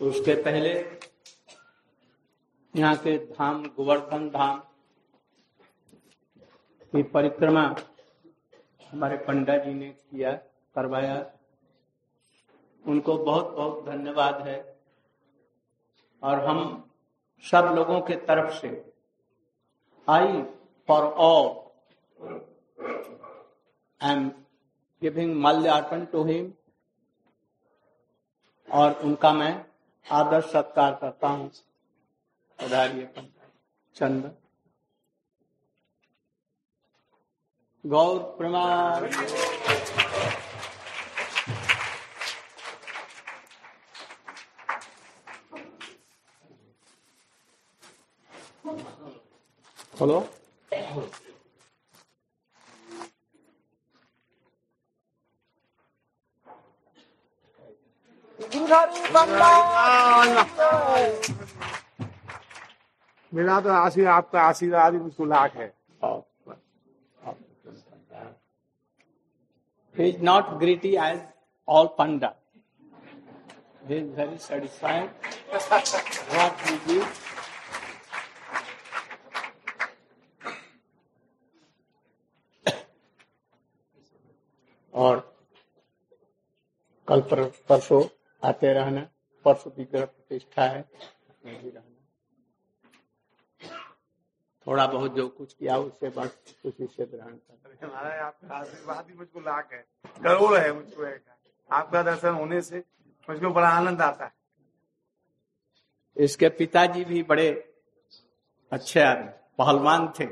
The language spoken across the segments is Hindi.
उसके पहले यहाँ के धाम, गोवर्धन धाम की परिक्रमा हमारे पंडा जी ने किया, करवाया। उनको बहुत बहुत धन्यवाद है। और हम सब लोगों के तरफ़ से I for all I am giving माल्यार्पण टू हिम। और उनका मैं आदर सत्कार करता हूँ। चंद। गौर प्रमाण। हेलो। मिला तो आशीर्वाद, आपका आशीर्वाद ही लाख है। Is not greedy as all Panda is very satisfied what we और कल परसों पर आते रहना परसों विग्रह प्रतिष्ठा है भी रहना। थोड़ा बहुत जो कुछ किया उससे बस उसी से ग्रहण कर आपका आशीर्वाद ही मुझको लाख है। करोड़ है मुझको आपका दर्शन होने से मुझको बड़ा आनंद आता है। इसके पिताजी भी बड़े अच्छे आदमी पहलवान थे।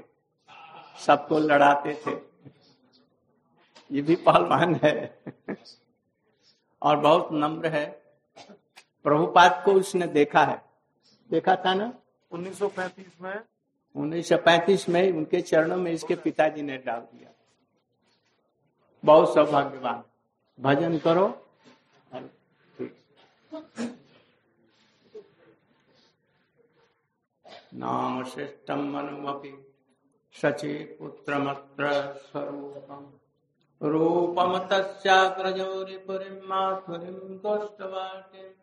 सबको लड़ाते थे। ये भी पहलवान है। और बहुत नम्र है। प्रभुपाद को उसने देखा है। देखा था ना? 1935 में। 1935 में उनके चरणों में इसके पिताजी ने डाल दिया। बहुत सौभाग्यवान। भजन करो। नाम श्रेष्ठम मनुमपि सचि पुत्रमत्र स्वरूपम। रूपम तस्याग्रजौरिपुरीं माथुरीं गोष्ठवाटिम्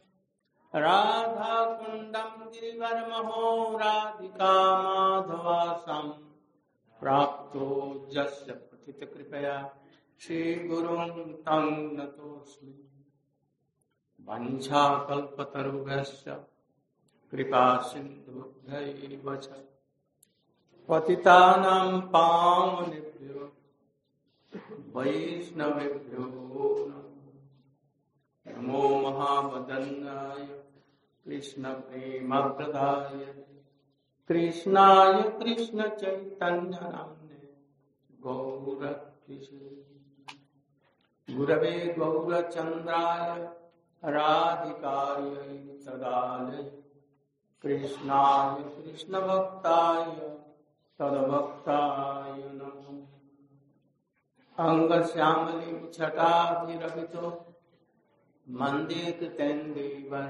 राधा कुण्डं गिरिवरमहो राधिका माधवासम् प्राप्तो जस्य पथितकृपया श्रीगुरुं तं नतोऽस्मि। वञ्छाकल्पतरुभ्यश्च कृपा सिन्धुभ्यैव च। पतितानां पावनेभ्यो वैष्णवेभ्यो नमो प्रेम प्रदाय कृष्णाय कृष्ण चैतन्य नामने गौर गुरवे गौरचंद्राय राधिकाय तदालय कृष्णाय कृष्ण भक्ताय तदभक्ताय नमो। अंग श्यामली छटाभिरभितो मंदिर तेन्दीवर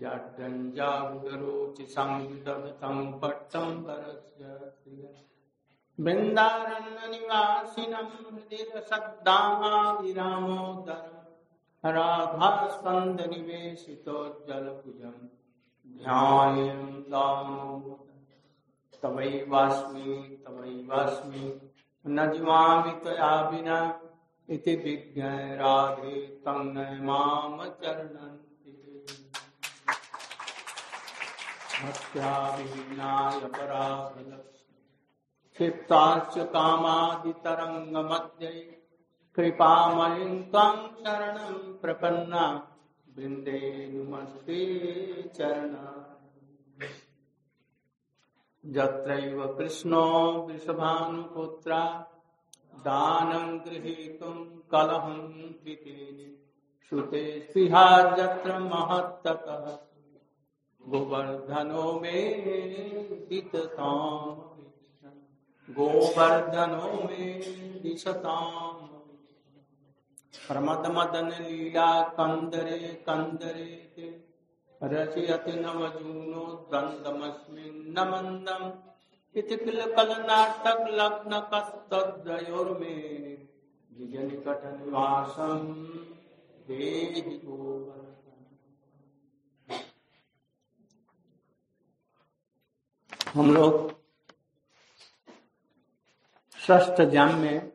जड्डञ्जागुडरोचि संविदधतं पट्टं वरस्य बृन्दारण्यनिवासिनं हृदि सद्दामाविरामोदरं राधास्पन्दनिवेशितोज्जलभुजं ध्यायं तवैवास्मि तवैवास्मि। न त्वया विना इति विज्ञाय राधे तं माम क्षिप्ताश्च कामादितरङ्गमध्ये कृपामयीं शरणं प्रपन्ना। वृन्दे नुमस्ते चरणा। जत्रैव कृष्णो वृषभानुपुत्रा। दानं गृहीतुं कलहं कृतेनि श्रुते स्पृहा यत्र महत्ततः गोवर्धनो मे दितताम् गोवर्धनो मे दिशताम् प्रमद मदन लीला कंदरे कंदरे ते। रचयति नवजूनो द्वन्द्वमस्मिन्न मन्दम् कलनाटक लग्न कस्तोर्मे गिज हम लोग ष्ठ जाम में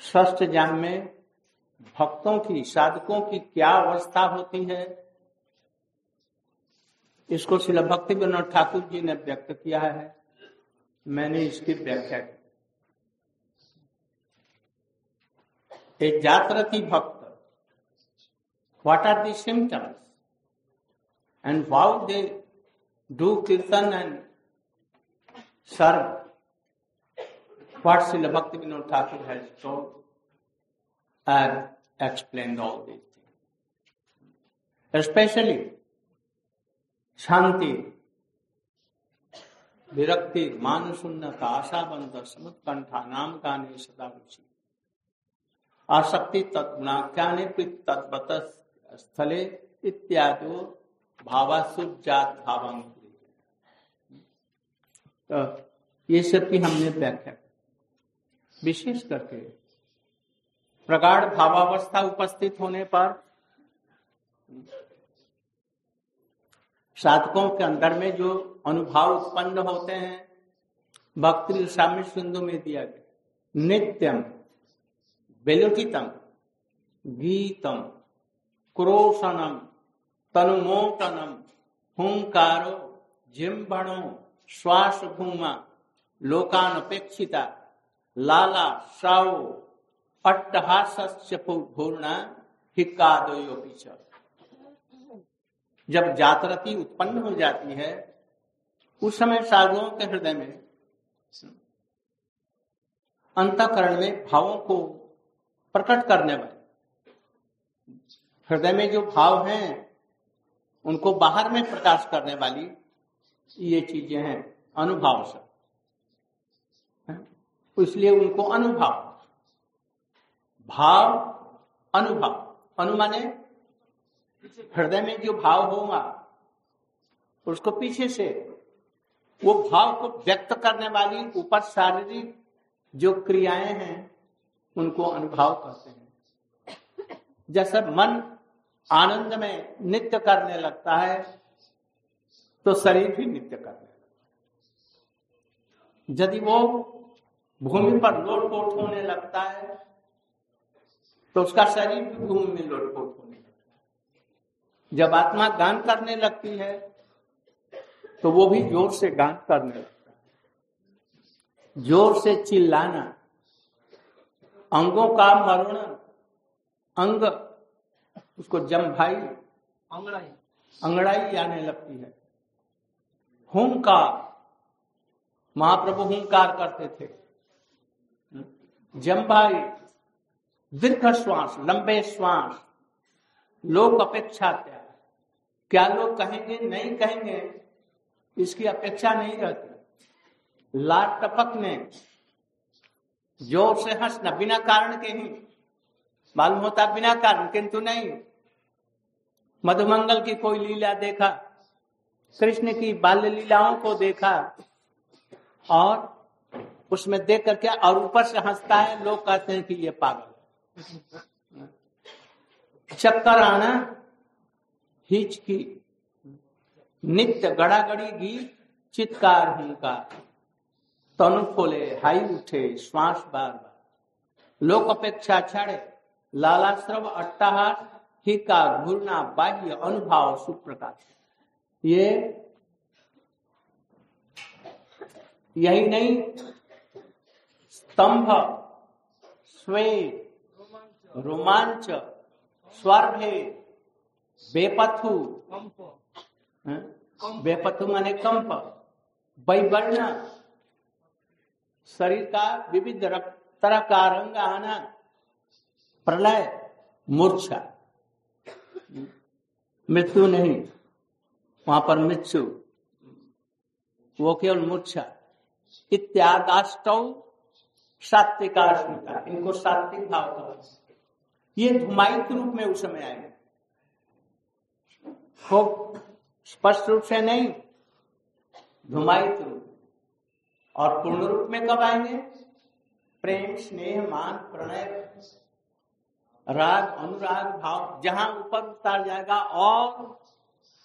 ष्ठ जाम में भक्तों की, साधकों की क्या अवस्था होती है? इसको श्री भक्ति विनोद ठाकुर जी ने व्यक्त किया है। मैंने इसकी व्याख्या की। जातरथी भक्त what are the symptoms and how they do kirtan and serve what Shri Bhakti Vinod Thakur has told and explain all this specially शांति, विरक्ति मान शून्यता आशाबंध समुत्कंठा, नाम गाने सदा रुचि। आसक्ति तत्नाख्याने तद्वत स्थले इत्यादि भावासुजात भावांकुरी तो ये सब की हमने व्याख्या विशेष करके प्रगाढ़ भावावस्था उपस्थित होने पर साधकों के अंदर में जो अनुभाव उत्पन्न होते हैं, भक्ति स्वामी सिंधु में दिया गया। नित्यम बेलुटितम गीतम, क्रोशनम, तनुमोटनम, हुंकारो जिम्बणो श्वास भूमा लोकानपेक्षिता, लाला श्रावो अट्टहास्य पूर्णा हिक्कादयो जब जातरती उत्पन्न हो जाती है, उस समय साधुओं के हृदय में अंतकरण में भावों को प्रकट करने वाले, हृदय में जो भाव हैं, उनको बाहर में प्रकाश करने वाली ये चीज़ें हैं, अनुभव से इसलिए उनको अनुभव। भाव, अनुभव। अनुमाने हृदय में जो भाव होगा, उसको पीछे से वो भाव को व्यक्त करने वाली ऊपर शारीरिक जो क्रियाएँ हैं, उनको अनुभव करते हैं। जैसे मन आनंद में नित्य करने लगता है तो शरीर भी नित्य करने लगता यदि वो भूमि पर लोटपोट होने लगता है तो उसका शरीर भी भूमि में लोटपोट होने लगता जब आत्मा गान करने लगती है तो वो भी ज़ोर से गान करने लगता है। ज़ोर से चिल्लाना अंगों का मरण अंग उसको जम भाई अंगड़ाई। अंगड़ाई आने लगती है। हुंकार महाप्रभु हुंकार करते थे। जम्भाई दीर्घ श्वास लंबे श्वास लोक अपेक्षा क्या क्या लोग कहेंगे? नहीं कहेंगे। इसकी अपेक्षा नहीं रहती। लाट टपकने ज़ोर से हंसना, बिना कारण के ही। मालूम होता बिना कारण, किंतु नहीं। मधुमंगल की कोई लीला देखा, कृष्ण की बाल्य लीलाओं को देखा, और उसमें देख करके और ऊपर से हंसता है, लोग कहते हैं कि ये पागल चक्कर आना हिच की नित्य गड़ागड़ी गीत चित्कार हुनकार तनु खोले, हाई उठे, श्वास बार बार। लोक अपेक्षा छाड़े, लालाश्रव अट्टाहार, ही का घूरना बाह्य अनुभव सुप्रकाश। ये यही नहीं, स्तंभ स्वे रोमांच स्वर्भे बेपथु। हाँ? बेपथु माने कंप। वैवर्ण। शरीर का विविध तरह का रंग आना। प्रलय। मूर्छा। मृत्यु नहीं। वहाँ पर मृत्यु। वो केवल मूर्छा। इत्यादाष्ट सात्विक इनको सात्विक भाव कहा ये धुमाइत रूप में उस समय आएँगे। खूब स्पष्ट रूप से नहीं धुमाइत रूप। और पूर्ण रूप में कब आएँगे? प्रेम, स्नेह, मान, प्रणय, राग, अनुराग, भाव, जहाँ ऊपर उतार जाएगा और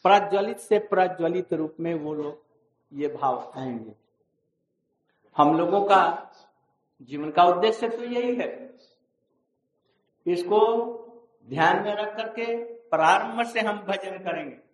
प्रज्वलित से प्रज्वलित रूप में वो लोग ये भाव आएँगे। हम लोगों का जीवन का उद्देश्य तो यही है। इसको ध्यान में रख करके प्रारंभ से हम भजन करेंगे।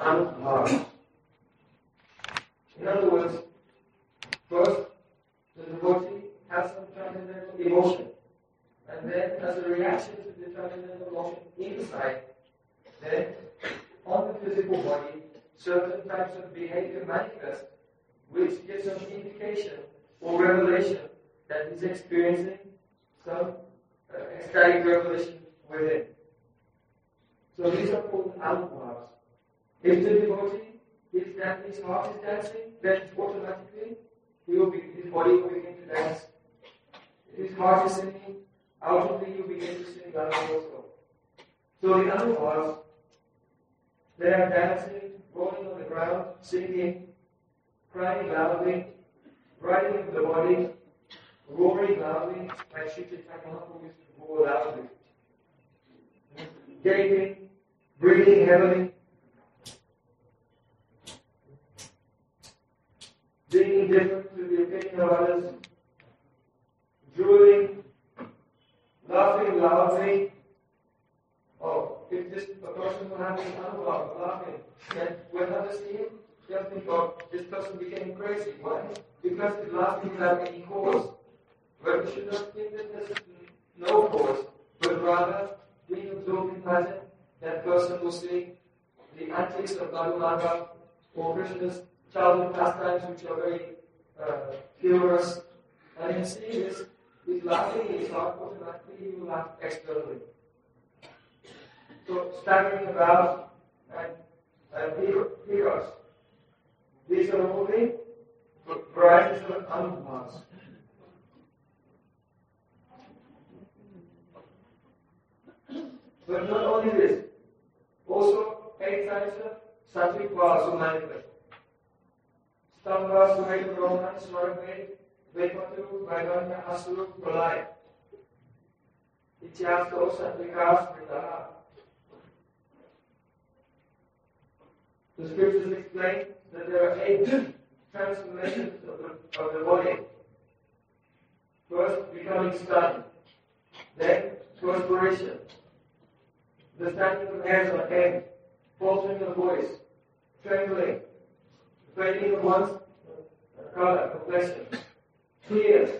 Anubhava. In other words, first, the devotee has some transcendental emotion, and then as a reaction to the transcendental emotion inside, then on the physical body, certain types of behavior manifest, which gives an indication or revelation that he's experiencing some uh, ecstatic revelation within. So these are called anubhavas. If the devotee is that his heart is dancing, then automatically he will be, his body will begin to dance. If his heart is singing, outwardly he will begin to sing also. So the anubhavas, they are dancing, rolling on the ground, singing, crying loudly, riding with the body, roaring loudly, like Shri Chaitanya Mahaprabhu used to roar loudly, gaping, breathing heavily, being indifferent to the opinion of others, drooling, laughing loudly. Oh, if this person have this anubhav, laughing, then when others see him, they'll think, oh, this person became crazy. Why? Because he's laughing without any cause. But we should not think that there's no cause, but rather being absorbed in pleasure, that person will see the antics of Madhu or Krishna's childhood pastimes which are very uh, humorous. And this, he's laughing in his heart, automatically will laugh externally. So staggering about and, and heroes. These are only varieties of anubhavas. But not only this, also eight types of sattvic bhavas Stamba, Suhay, Roman, Swarve, Vepatu, Vaidanya, Asuru, Pralaya. Ityasto, Satvikas, Vritaha. The heart. The scriptures explain that there are eight transformations of the, of the body. First, becoming stunned. Then, perspiration. The standing of hands on head. Faltering of voice. Trembling. Fading of one's color, complexion. Tears.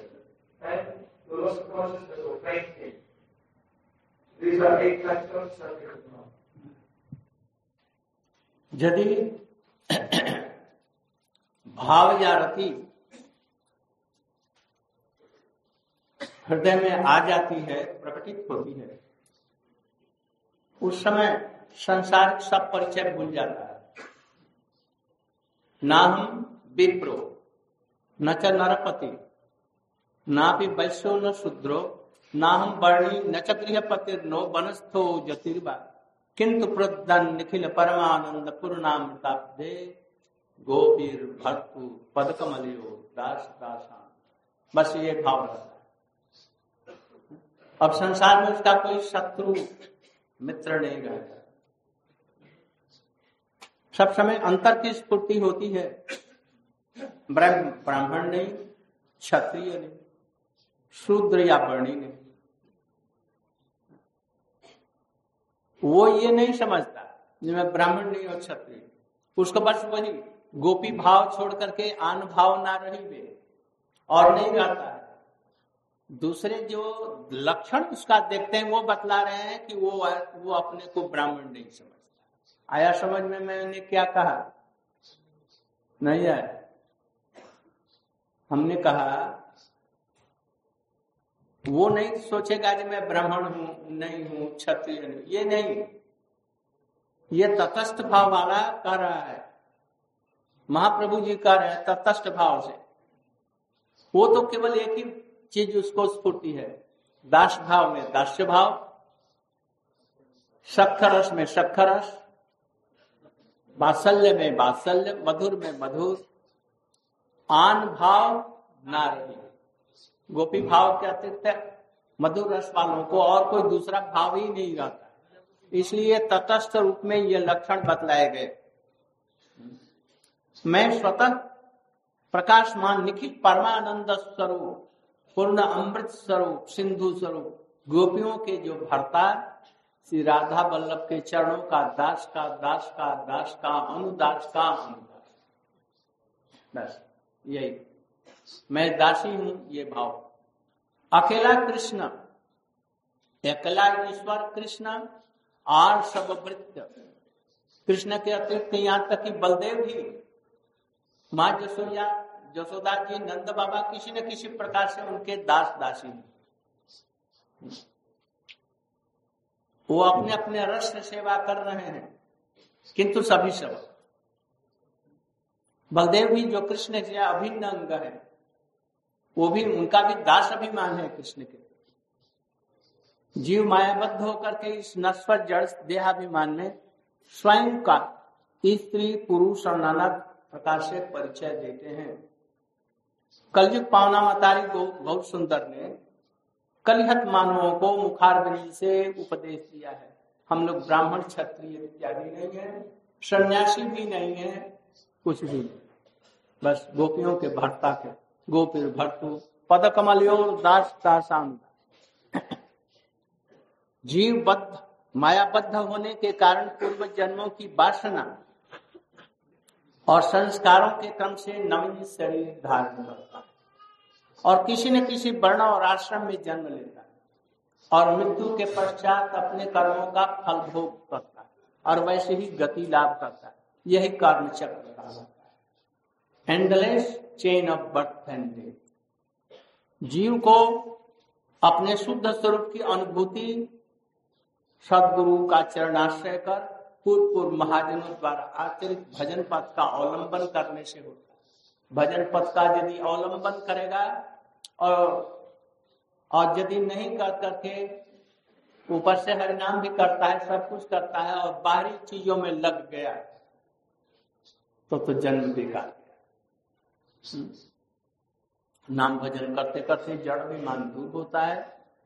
And the loss of consciousness or fainting. These are eight factors that we have known. यदि भाव या रति हृदय में आ जाती है प्रकटित होती है उस समय संसार सब परिचय भूल जाता है ना हम विप्रो न च नरपति। ना भी वैश्यो न शूद्रो ना हम वर्णी न च गृहपति नो वनस्थो ज्योतिर्वा। किंतु प्रदन निखिल परमानंद पूर्णामृताब्दे गोपीर भक्तु पद कमलियो दास दासान। बस ये भाव रहता है। अब संसार में उसका कोई शत्रु मित्र नहीं रहता। सब समय अंतर की स्फूर्ति होती है। ब्राह्मण नहीं, क्षत्रिय नहीं, शूद्र या वर्णी नहीं। वो ये नहीं समझता मैं ब्राह्मण नहीं और क्षत्रिय उसको बस वही गोपी भाव छोड़ करके आन भाव ना रही वे और नहीं रहता दूसरे जो लक्षण उसका देखते हैं, वो बतला रहे हैं कि वो वो अपने को ब्राह्मण नहीं समझता। आया समझ में मैंने क्या कहा? नहीं आया। हमने कहा, वो नहीं सोचेगा कि मैं ब्राह्मण हूँ, नहीं हूँ, क्षत्रिय नहीं ये नहीं। ये तटस्थ भाव वाला कह रहा है। महाप्रभु जी कह रहे हैं तटस्थ भाव से। वो तो केवल एक ही चीज़ उसको स्फूर्ति है। दास भाव में दास्य भाव सखरस में सखरस बात्सल्य में बात्सल्य मधुर में मधुर, आन भाव ना रही। गोपी भाव के अतिरिक्त मधुर रस वालों को और कोई दूसरा भाव ही नहीं रहता। इसलिए तटस्थ रूप में ये लक्षण बतलाए गए। मैं स्वतः प्रकाशमान, निखिल परमानंद स्वरूप, पूर्ण अमृत स्वरूप, सिंधु स्वरूप, गोपियों के जो भरता श्री राधा बल्लभ के चरणों का दास का दास का दास का अनुदास का अनुदास। बस, यही। मैं दासी हूँ, ये भाव। अकेला कृष्ण अकेला ईश्वर कृष्ण और सब वृत्त। कृष्ण के अतिरिक्त यहाँ तक कि बलदेव भी। माँ जसोया जसोदा जी, नंद बाबा, किसी न किसी प्रकार से उनके दास दासी वो अपने अपने रस से सेवा कर रहे हैं। किंतु सभी सब। बलदेव भी जो कृष्ण के अभिन्न अंग है, वो भी उनका भी दास अभिमान है कृष्ण के। जीव मायाबद्ध होकर के इस नस्वर जड़ देहाभिमान में स्वयं का स्त्री, पुरुष और नाना प्रकार से परिचय देते हैं। कलयुग पावना मतारी को बहुत सुंदर ने कलिहत मानवों को मुखार से उपदेश दिया है। हम लोग ब्राह्मण, क्षत्रिय इत्यादि नहीं है, सन्यासी भी नहीं है, कुछ भी नहीं। बस गोपियों के भरता के गोपी भट्टू पद कमलियोर दास दासान जीवबद्ध, मायाबद्ध होने के कारण पूर्व जन्मों की वासना और संस्कारों के क्रम से नवीन शरीर धारण करता। है और किसी न किसी वर्ण और आश्रम में जन्म लेता और मृत्यु के पश्चात अपने कर्मों का फल भोग करता और वैसे ही गति लाभ करता यही कर्म चक्र का होता है। Endless chain of birth and death जीव को अपने शुद्ध स्वरूप की अनुभूति सदगुरु का चरणाश्रय कर पूर्व पूर्व महाजनों द्वारा आचरित भजन पथ का अवलंबन करने से होता है। भजन पथ का यदि अवलंबन करेगा और और यदि नहीं कर करके ऊपर से हरिनाम भी करता है, सब कुछ करता है और बाहरी चीज़ों में लग गया तो तो जन्म बेकार। नाम भजन करते करते जड़ भी मान दूर होता है,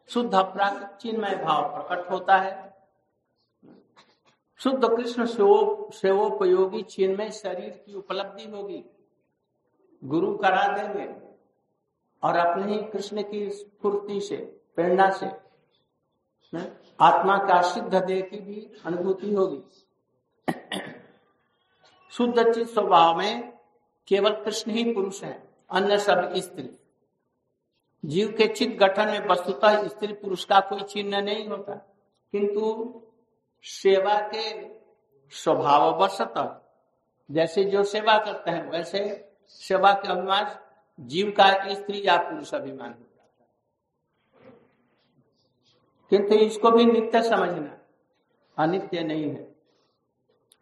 शुद्ध अपराध चिन्मय भाव प्रकट होता है। शुद्ध कृष्ण सेवोपयोगी चिन्मय शरीर की उपलब्धि होगी। गुरु करा देंगे। और अपने ही कृष्ण की स्फूर्ति से, प्रेरणा से आत्मा का सिद्ध देह की भी अनुभूति होगी। शुद्ध चित स्वभाव में केवल कृष्ण ही पुरुष है, अन्य सब स्त्री। जीव के चित गठन में वस्तुतः स्त्री पुरुष का कोई चिन्ह नहीं होता, किंतु सेवा के स्वभाव वशत जैसे जो सेवा करते हैं, वैसे सेवा के अभिमान जीव का स्त्री या पुरुष अभिमान हो जाता है। किंतु इसको भी नित्य समझना अनित्य नहीं है।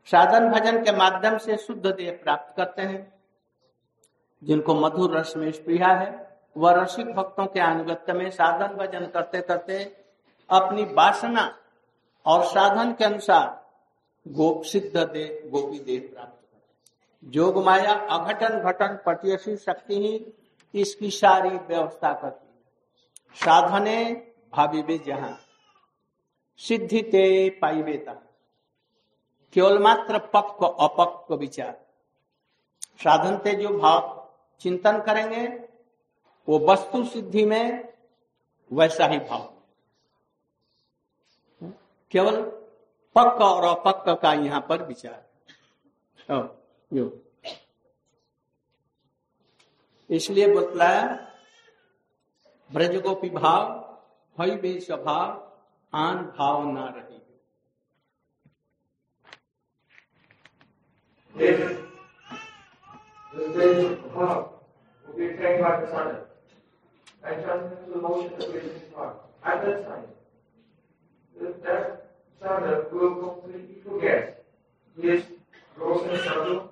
साधन भजन के माध्यम से शुद्ध देह प्राप्त करते हैं। जिनको मधुर रस में स्प्रिया है, वह रसिक भक्तों के अनुगत्य में साधन भजन करते करते अपनी वासना और साधन के अनुसार गोप सिद्ध दे, गोपी देह प्राप्त जोग माया अघटन घटन पटियसी शक्ति ही इसकी सारी व्यवस्था करती है। साधने भाभी भी जहाँ सिद्धि ते पाइवेता केवल मात्र पक्व अपक्व विचार। साधन ते जो भाव चिंतन करेंगे, वो वस्तु सिद्धि में वैसा ही भाव। केवल पक्क और अपक्क का यहाँ पर विचार। यो इसलिए बतलाया ब्रज गोपी भाव भई बे स्वभाव आन भाव ना रही stage of heart will be attained by the sadhana and transmitted to the motion of his heart. At that time, that sadhana will completely forget his gross and subtle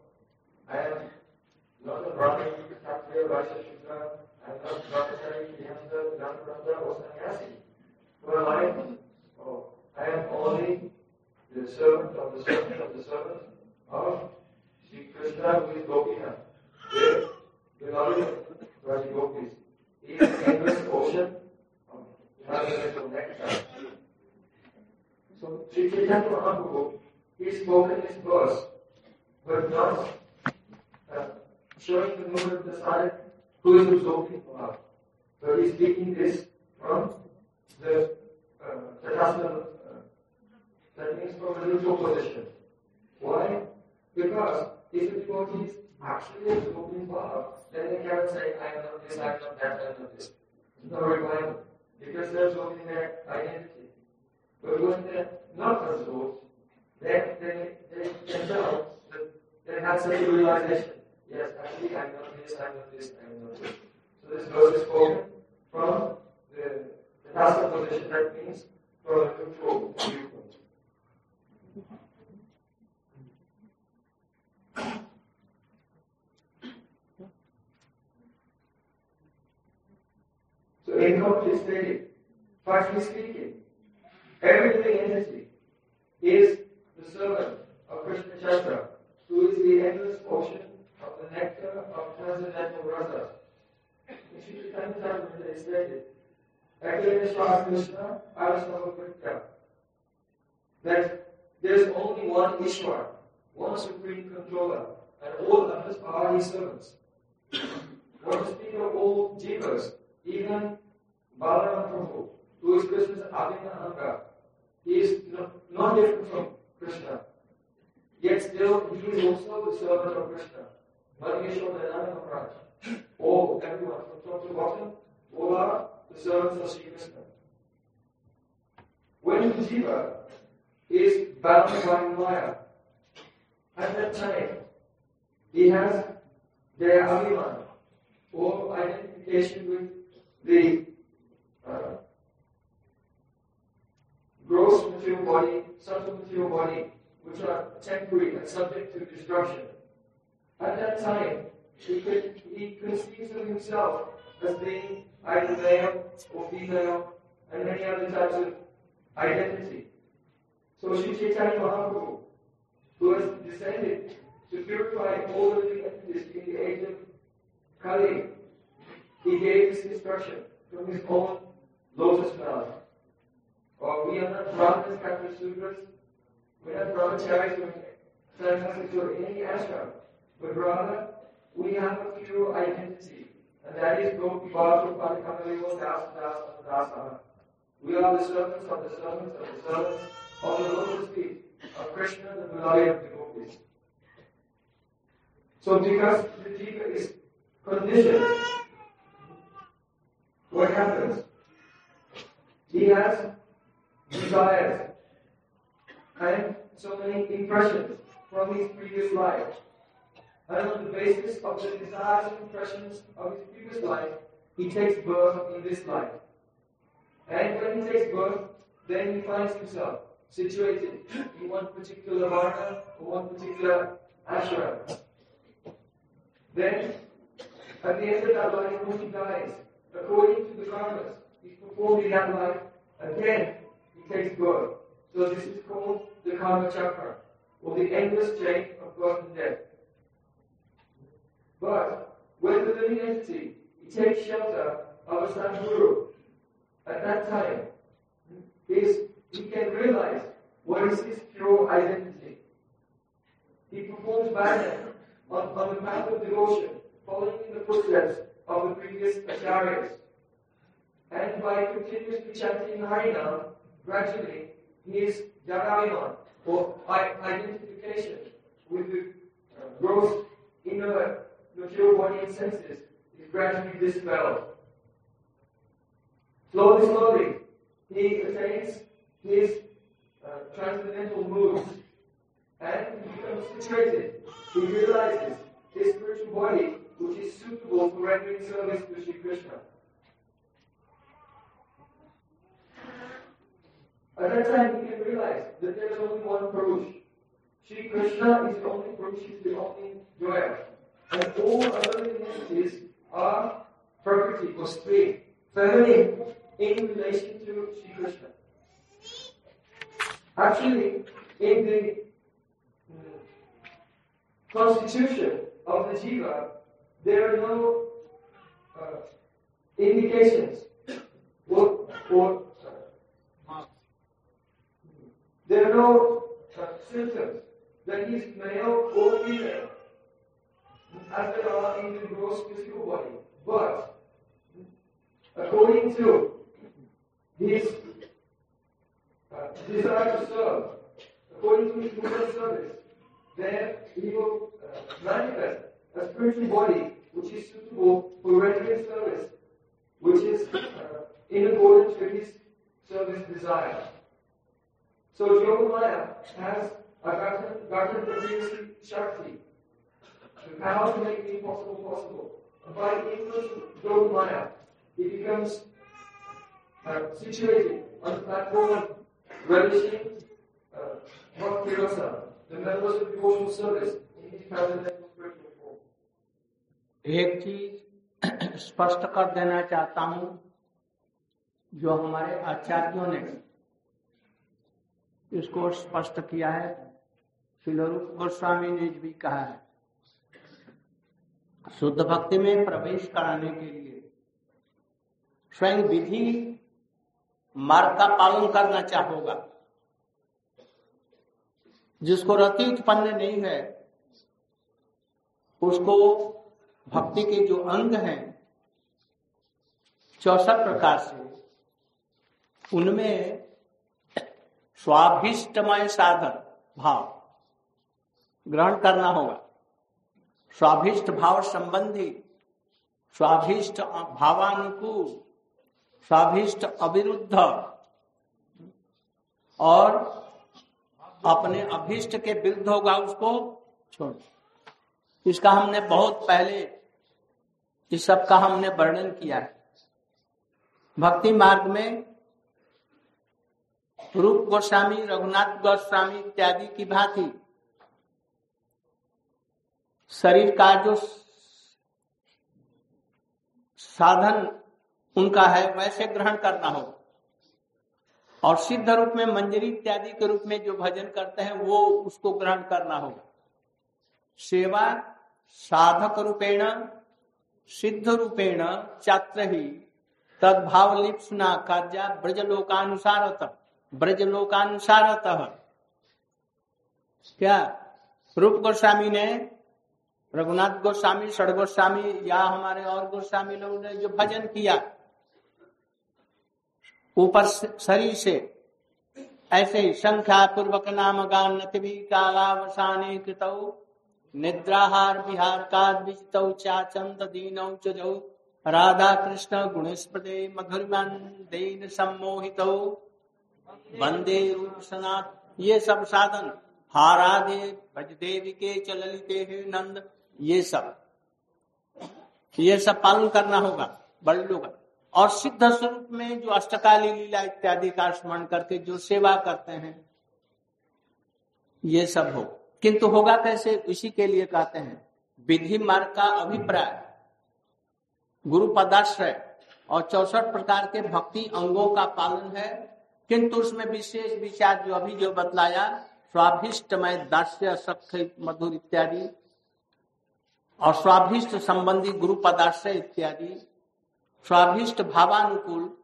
am not a Brahmin, Kshatriya, Vaishya, Shudra, am not Brahmachari, Grihastha, Gandharva, or Sannyasi. Who am I? Oh, I am only the servant of the servant of the servant of Sri Krishna who is Gopinath, the beloved Raji Gopis. He is the endless ocean of transcendental nectar. So Sri Chaitanya Mahaprabhu, he spoke in this verse, but not showing the mood of the side who is absorbing love. But he's speaking this from the uh, uh, that means from a neutral position. Why? Because if the devotee is actually absorbing love, then they cannot say, I am not this, I am not that, I am not this. No requirement. Because they're absorbing their identity. But when they're not absorbed, then they, they themselves, they have such a realization. Yes, actually, I'm not this, I'm not this, I'm not this. So this verse is spoken from the, the passive position, that means from the control viewpoint. So in complete stated, factually speaking, every living entity is the servant of Krishna Chandra, who is the endless ocean of the nectar of transcendental rasa. Sri Chaitanya Charitamrita it is stated, Akileshwara Krishna, Arasava that there is only one Ishwar, one supreme controller, and all others are his servants. What to speak of all jivas, even Balaram Prabhu, who is Krishna's Abhinna he is not, not different from Krishna. Yet still, he is also the servant of Krishna. Madhveshwar Dhanana Maharaj. All, everyone, from top to bottom, all are the servants of Sri. When jiva is bound by Maya, at that time, he has their abhiman, or identification with the uh, gross material body, subtle material body, which are temporary and subject to destruction. At that time, he, could, he conceives of himself as being either male or female and many other types of identity. So Sri Chaitanya Mahaprabhu, who has descended to purify all the living entities in the age of Kali, he gave this instruction from his own lotus mouth. Or we are not Brahmanas, Catholic Sudras, we're not brahmacharis or sannyasis or any ashram, but rather we have a pure identity, and that is Gopi Bhava Padakamaliva Das Das Dasana. We are the servants of the servants of the servants of the lotus feet of Krishna, the beloved of the gopis. So because the jiva is conditioned, what happens? He has desires and so many impressions from his previous life. And on the basis of the desires and impressions of his previous life, he takes birth in this life. And when he takes birth, then he finds himself situated in one particular varna or one particular ashram. Then, at the end of that life, when he dies, according to the karmas he's performed in that life, again he takes birth. So this is called the karma chakra, or the endless chain of birth and death. But when the living entity he takes shelter of a sadguru, at that time, is he can realize what is his pure identity. He performs bhajan on, on the path of devotion, following in the footsteps of the previous acharyas. And by continuously chanting Harinam, gradually he is jagaviman, or identification with the material body and senses is gradually dispelled. Slowly, slowly, he attains his uh, transcendental mood and he becomes situated. He realizes his spiritual body which is suitable for rendering service to Sri Krishna. At that time, he can realize that there is only one Purush. Sri Krishna is the only Purush, he is the only Joya. And all other entities are Prakriti or Spring, feminine in relation to Sri Krishna. Actually, in the mm, constitution of the jiva, there are no uh, indications or, or uh, there are no uh, symptoms that he is male or female are in the gross physical body. But according to his uh, desire to serve, according to his of service, then he will uh, manifest a spiritual body which is suitable for rendering service, which is uh, in accordance with his service desire. So Yogamaya has a the previously Shakti, the power to make the impossible possible. And by the of Yogamaya, he becomes uh, situated on the platform of relishing uh, Bhakti Rasa, the members of devotional service in his transcendental spiritual form. एक चीज़ स्पष्ट कर देना चाहता हूँ जो हमारे आचार्यों ने इसको स्पष्ट किया है शिलरूप गोस्वामी ने भी कहा है शुद्ध भक्ति में प्रवेश कराने के लिए स्वयं विधि मार्ग का पालन करना चाहोगा। जिसको रति उत्पन्न नहीं है, उसको भक्ति के जो अंग हैं चौसठ प्रकार से, उनमें स्वाभिष्टमय साधन, भाव ग्रहण करना होगा। स्वाभिष्ट भाव संबंधी, स्वाभिष्ट भावानुकूल, स्वाभिष्ट अविरुद्ध, और अपने अभिष्ट के विरुद्ध होगा उसको छोड़। इसका हमने बहुत पहले, इस सब का हमने वर्णन किया है। भक्ति मार्ग में रूप गोस्वामी, रघुनाथ गोस्वामी इत्यादि की भांति शरीर का जो साधन उनका है, वैसे ग्रहण करना हो। और सिद्ध रूप में, मंजरी इत्यादि के रूप में जो भजन करते हैं, वो उसको ग्रहण करना हो। सेवा साधक रूपेण, सिद्ध रूपेण चात्र ही तदभाव लिप्सना कार्या ब्रजलोकानुसारत ब्रजलोकानुसारत। क्या? रूप गोस्वामी ने रघुनाथ गोस्वामी, षड गोस्वामी या हमारे और गोस्वामी लोगों ने जो भजन किया, ऊपर शरीर से, ऐसे ही संख्या पूर्वक नाम गान नतवी कालावसाने कृत, निद्राहार विहार का चाचंद दीनौ चौ राधा कृष्ण गुणस्पदे मधुरमन दीन सम्मोहित। वंदे रूप सनात ये सब साधन। हाराधे भजदेवी के चललिते नंद। ये सब ये सब पालन करना होगा, बड़े लोग और सिद्ध स्वरूप में जो अष्टकाली लीला इत्यादि का स्मरण करके जो सेवा करते हैं, ये सब हो। किंतु होगा कैसे, इसी के लिए कहते हैं, विधि मार्ग का अभिप्राय, गुरु पदाश्रय और चौसठ प्रकार के भक्ति अंगों का पालन है। किंतु उसमें विशेष विचार जो अभी जो बतलाया, स्वाभिष्टमय दास्य सख्य मधुर इत्यादि और स्वाभिष्ट संबंधी गुरु पदाश्रय इत्यादि, स्वाभिष्ट भावानुकूल,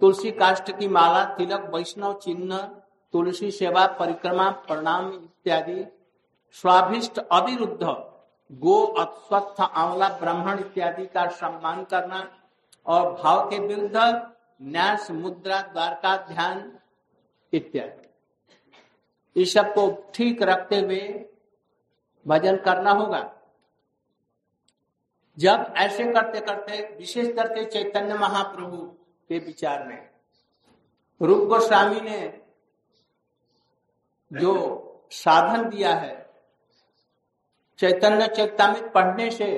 तुलसी काष्ट की माला, तिलक, वैष्णव चिन्ह, तुलसी सेवा, परिक्रमा, प्रणाम इत्यादि, स्वाभिष्ट अविरुद्ध, गो अस्वस्थ, आंवला, ब्राह्मण इत्यादि का सम्मान करना और भाव के विरुद्ध न्यास, मुद्रा, द्वारका, ध्यान इत्यादि। इस सबको ठीक रखते हुए भजन करना होगा। जब ऐसे करते करते विशेष करके चैतन्य महाप्रभु के विचार में रूप गोस्वामी ने जो साधन दिया है चैतन्य चैतामित पढ़ने से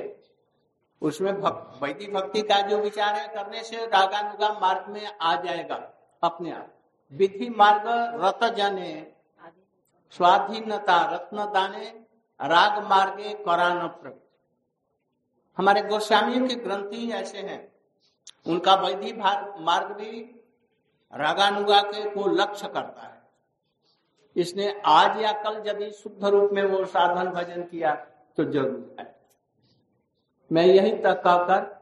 उसमें भक, वैदिक भक्ति का जो विचार है करने से रागानुगा मार्ग में आ जाएगा अपने आप। विधि मार्ग रत जने स्वाधीनता रत्न दाने राग मार्गे करान प्रवृत्ति। हमारे गोस्वामियों के ग्रंथी ऐसे हैं। उनका वैधि मार्ग भी रागानुगा के को लक्ष्य करता है। इसने आज या कल यदि शुद्ध रूप में वो साधन भजन किया तो ज़रूर है। मैं यही तक कहकर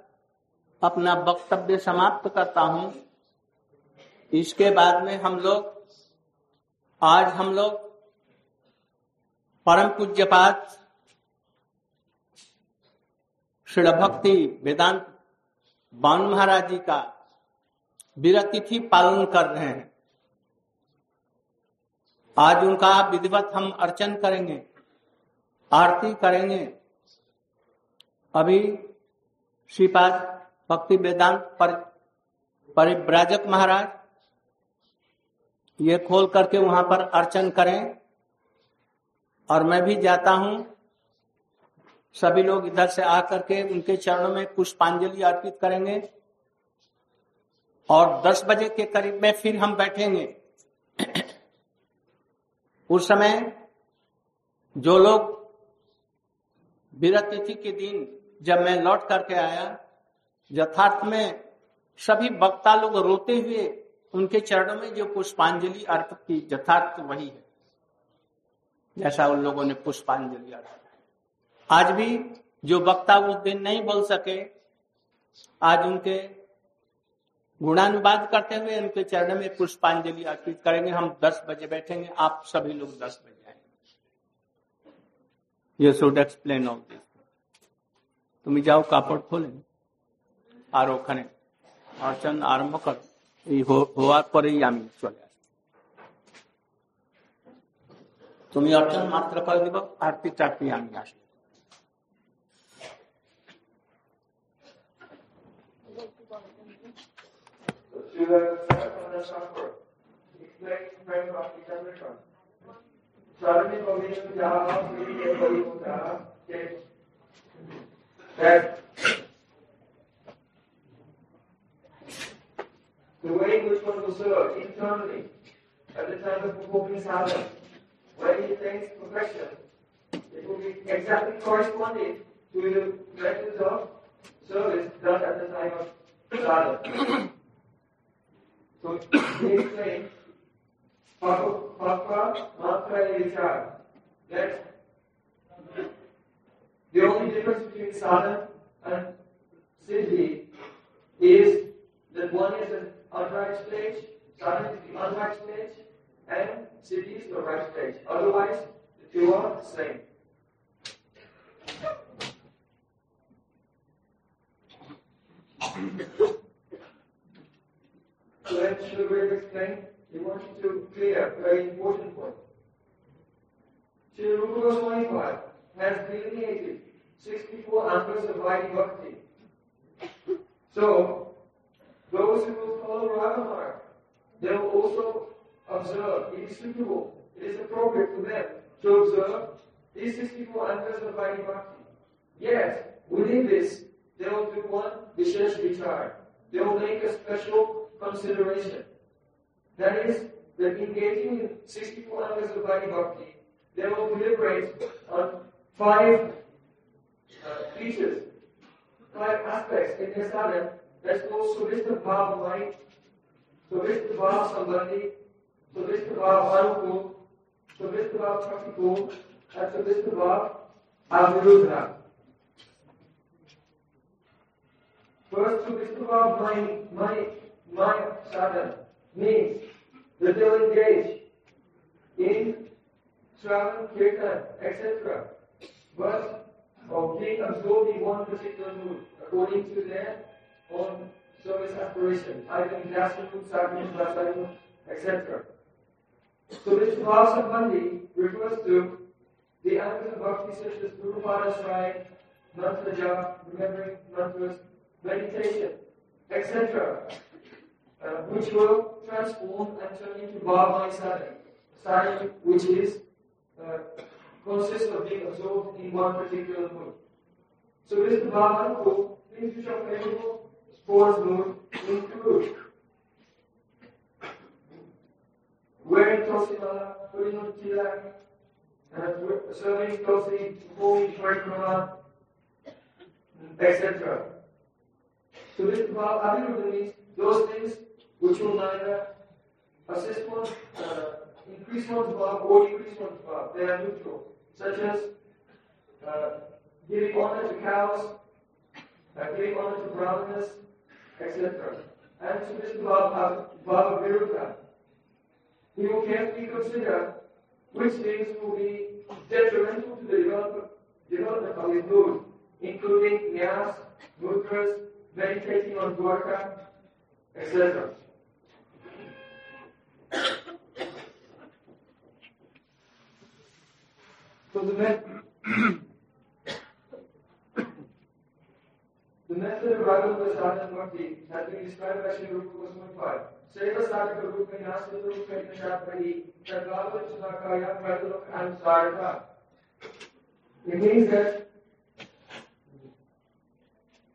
अपना वक्तव्य समाप्त करता हूँ। इसके बाद में हम लोग आज हम लोग परम पूज्यपात श्री भक्ति वेदांत बान महाराज जी का विरतिथि पालन कर रहे हैं। आज उनका विधिवत हम अर्चन करेंगे, आरती करेंगे। अभी श्रीपाद भक्ति वेदांत पर, परिव्राजक महाराज, ये खोल करके वहाँ पर अर्चन करें। और मैं भी जाता हूँ। सभी लोग इधर से आकर के उनके चरणों में पुष्पांजलि अर्पित करेंगे। और 10 बजे के करीब में फिर हम बैठेंगे। उस समय जो लोग विरत तिथि के दिन जब मैं लौट करके आया, यथार्थ में सभी वक्ता लोग रोते हुए उनके चरणों में जो पुष्पांजलि अर्पित की, यथार्थ वही है। जैसा उन लोगों ने पुष्पांजलि अर्पित आज भी जो वक्ता उस दिन नहीं बोल सके आज उनके गुणानुवाद करते हुए उनके चरण में पुष्पांजलि अर्पित करेंगे हम दस बजे बैठेंगे आप सभी लोग दस बजे आएंगे ये शुड एक्सप्लेन ऑल दिस তুমি যাও কাপড় খোলেন আর ওখানে অর্চন আরম্ভ কর এই হওয়ার পরেই আমি চলে তুমি অর্চন মাত্র করে দিব আরতি চারটি আমি আসব that the way in which one will serve internally at the time of performing sadhana, he attains perfection, it will be exactly corresponding to the methods of service done at the time of sadhana. so he explains Papa Matra Vichar that the only difference between sadhana and siddhi is that one is an unright stage, sadhana is the unright stage, and cities the right stage. Otherwise, the two are the same. so then Srila explained, he wants you to clear a very important point. Srila Rupa Goswami has delineated 64 angas of Vaidhi Bhakti. So, those who will follow Ragamar, they will also observe, it is suitable, it is appropriate for them to observe 64 angas of Vaidhi Bhakti. Yet, within this, they will do one Vishesh Vichar. They will make a special consideration. That is, that engaging in 64 hours of Bhakti Bhakti, they will deliberate on five uh, features, five aspects in their sadhana that's called Suvista Bhav Mind, Suvista Bhav Sambandhi, Suvista Bhav Praktikul, and Suvista Bhav Avirudha. First, Suvista Bhav Mind, my, my sadhana means that they'll engage in Shravan, Kirtan, etc. But of being absorbed in one particular mood according to their own service aspiration, either in Sadhanu, Rasanu, etc. So this class of Bhava refers to the acts of bhakti such as Gurupada shrine, mantra japa, remembering mantras, meditation, etc., uh, which will transform and turn into Bhava sadhana, sadhana which is uh, consists of being absorbed in one particular mood. So this Bhava Anukul, things which are favorable sports mood include on tilak, uh, serving Tosi, performing Parikrama, etc. So this Abhiruddha means those things which will neither assist one, uh, increase one's bhav or decrease one's bhav. They are neutral, such as uh, giving honor to cows, uh, giving honor to brahmanas, etc. And to this bhav, bhav He will carefully consider which things will be detrimental to the development, development of his mood, including nyas, mudras, meditating on dwarka, etc. So the, met- the method of Raghavata sadhana bhakti has been described by Sri Rupa Goswami Rupa nyasa rupa nyashaprahi tadvava chunakaya pradalok and sarata. It means that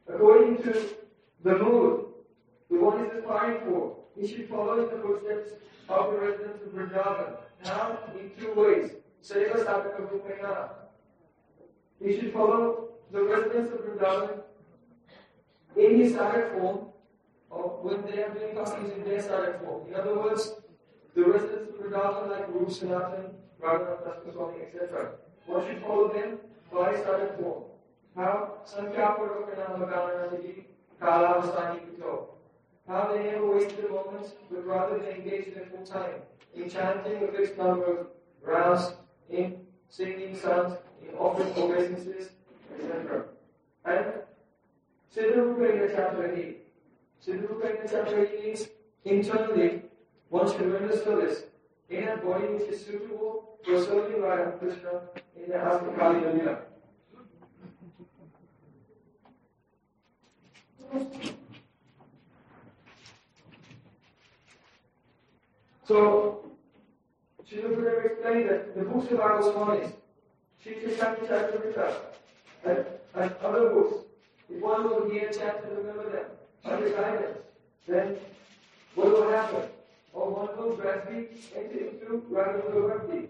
according to the mood the one is aspiring for, he should follow in the footsteps of the residents of Vrindavan. Now, in two ways. Seva Sadhaka Rupena. He should follow the residents of Vrindavan in his sadhak form, of when they are doing passages they side at 4. In other words, the residents predominant like Rup, Sanatan, Radha, Tasmaswami, etc. What should follow them? Why start at 4? How? Sankhyapada Pranamakananasati, Kalavasani Pito. How they never waste a moment, but rather they engage their full time in chanting a fixed number of rounds, in singing songs in offering obeisances, etc. And Siddha Rupa in the chapter 8, Siddharupena Chaturani. Siddharupena Chaturani means internally one should render service in a body which is suitable for serving Krishna in the house of Kali Lila. So, Srila explained that the books of our Goswamis, Sri Chaitanya Charitamrita, and, and other books, if one will hear chant and remember them under guidance, then what will happen? Or one will gradually enter into Raganuga Bhakti.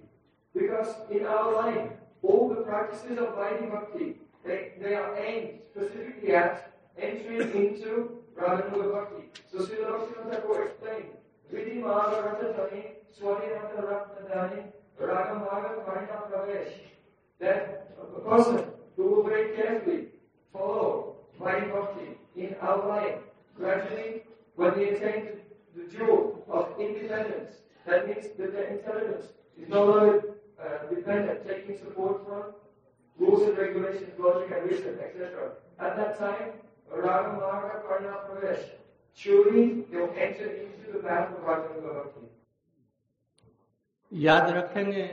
Because in our life, all the practices of Vaidhi Bhakti, they, they are aimed specifically at entering into Raganuga Bhakti. So Srila Bhaktivinoda Thakur explained, Vidhi Maga Ratadhani Swadhyanta Ratnadani Ragamaga Parina Pravesh. That a person who will very carefully follow Vaidhi Bhakti in our life, gradually, when they attain the jewel of independence, that means that their intelligence is no longer uh, dependent, taking support from rules and regulations, logic and reason, etc. At that time, Raga Marga Karna Pravesh, surely they will enter into the path of Raganuga Bhakti. याद रखेंगे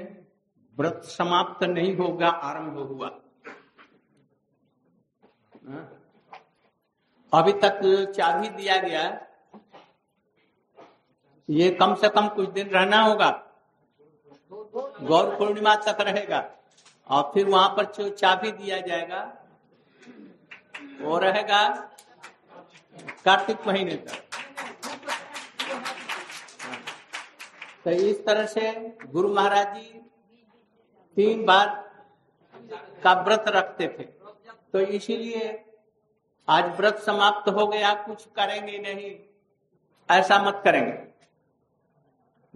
व्रत समाप्त नहीं होगा आरंभ हुआ हाँ? अभी तक चाबी दिया गया ये कम से कम कुछ दिन रहना होगा। गौर पूर्णिमा तक रहेगा। और फिर वहाँ पर जो चाबी दिया जाएगा, वो रहेगा कार्तिक महीने तक। तो इस तरह से गुरु महाराज जी तीन बार का व्रत रखते थे। तो इसीलिए आज व्रत समाप्त हो गया, कुछ करेंगे नहीं। ऐसा मत करेंगे।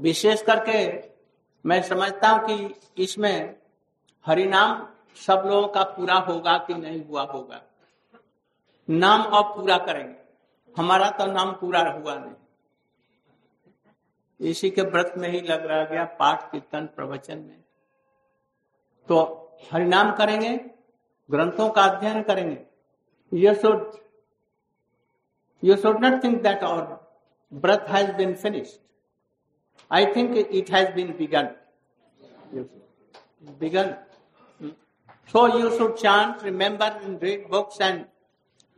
विशेष करके मैं समझता हूँ कि इसमें हरिनाम सब लोगों का पूरा होगा कि नहीं हुआ होगा। नाम अब पूरा करेंगे। हमारा तो नाम पूरा हुआ नहीं। इसी के व्रत में ही लग रहा गया पाठ, कीर्तन, प्रवचन में। तो हरिनाम करेंगे, ग्रंथों का अध्ययन करेंगे। You should, you should not think that our breath has been finished. I think it has been begun. Begun. So you should chant, remember, and read books and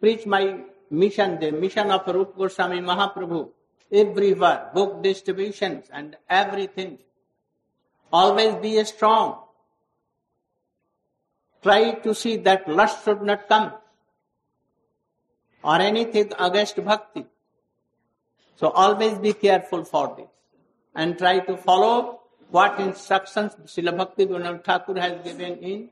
preach my mission, the mission of Rupa Goswami Mahaprabhu, everywhere, book distributions and everything. Always be strong. Try to see that lust should not come or anything against bhakti. So always be careful for this and try to follow what instructions Srila Bhakti Vinod Thakur has given in